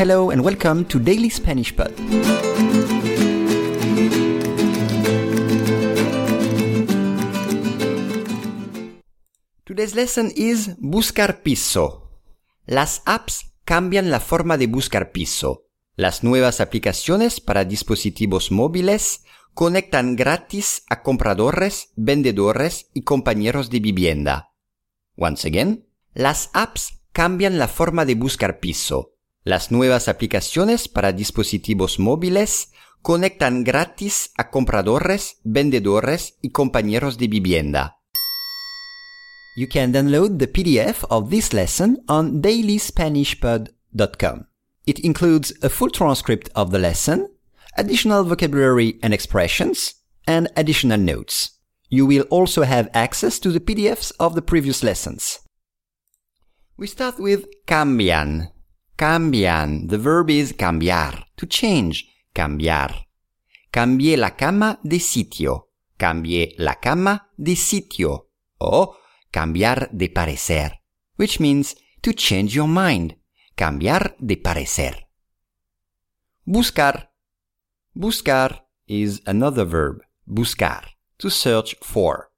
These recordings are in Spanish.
Hello and welcome to Daily Spanish Pod. Today's lesson is buscar piso. Las apps cambian la forma de buscar piso. Las nuevas aplicaciones para dispositivos móviles conectan gratis a compradores, vendedores y compañeros de vivienda. Once again, las apps cambian la forma de buscar piso. Las nuevas aplicaciones para dispositivos móviles conectan gratis a compradores, vendedores y compañeros de vivienda. You can download the PDF of this lesson on dailyspanishpod.com. It includes a full transcript of the lesson, additional vocabulary and expressions, and additional notes. You will also have access to the PDFs of the previous lessons. We start with cambian. Cambian. The verb is cambiar, to change. Cambiar. Cambié la cama de sitio. Cambié la cama de sitio. O cambiar de parecer, which means to change your mind. Cambiar de parecer. Buscar. Buscar is another verb. Buscar. To search for.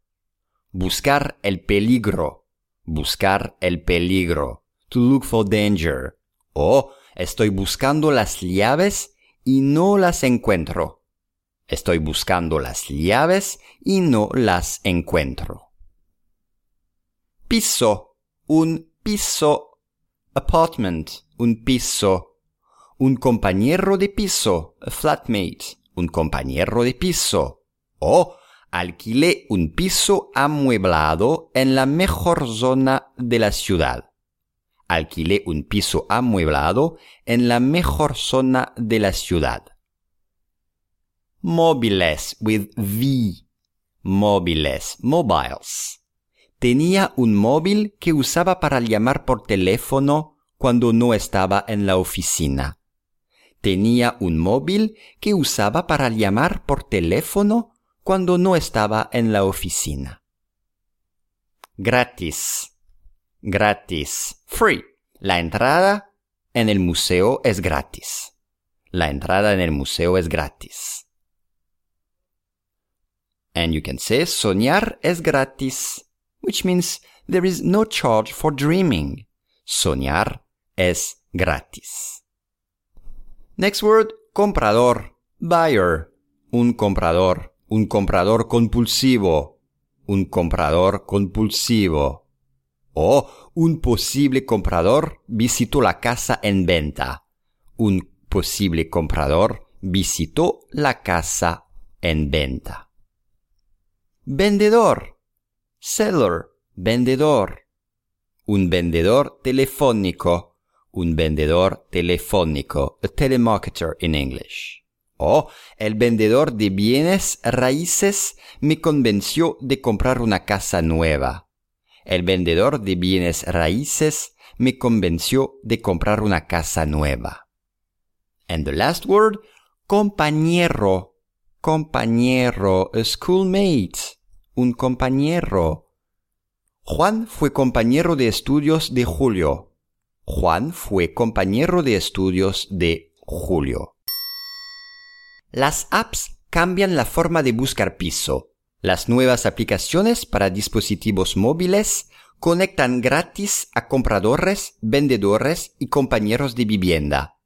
Buscar el peligro. Buscar el peligro. To look for danger. O estoy buscando las llaves y no las encuentro. Estoy buscando las llaves y no las encuentro. Piso. Un piso. Apartment. Un piso. Un compañero de piso. A flatmate. Un compañero de piso. O alquilé un piso amueblado en la mejor zona de la ciudad. Alquilé un piso amueblado en la mejor zona de la ciudad. Móviles with V. Móviles, mobiles. Tenía un móvil que usaba para llamar por teléfono cuando no estaba en la oficina. Tenía un móvil que usaba para llamar por teléfono cuando no estaba en la oficina. Gratis. Gratis. Free. La entrada en el museo es gratis. La entrada en el museo es gratis. And you can say soñar es gratis, which means there is no charge for dreaming. Soñar es gratis. Next word, comprador, buyer, un comprador, un comprador compulsivo, un comprador compulsivo. O un posible comprador visitó la casa en venta. Un posible comprador visitó la casa en venta. Vendedor. Seller. Vendedor. Un vendedor telefónico. Un vendedor telefónico. A telemarketer in English. O el vendedor de bienes raíces me convenció de comprar una casa nueva. El vendedor de bienes raíces me convenció de comprar una casa nueva. And the last word, compañero compañero, a schoolmate, un compañero. Juan fue compañero de estudios de Julio. Juan fue compañero de estudios de Julio. Las apps cambian la forma de buscar piso. Las nuevas aplicaciones para dispositivos móviles conectan gratis a compradores, vendedores y compañeros de vivienda.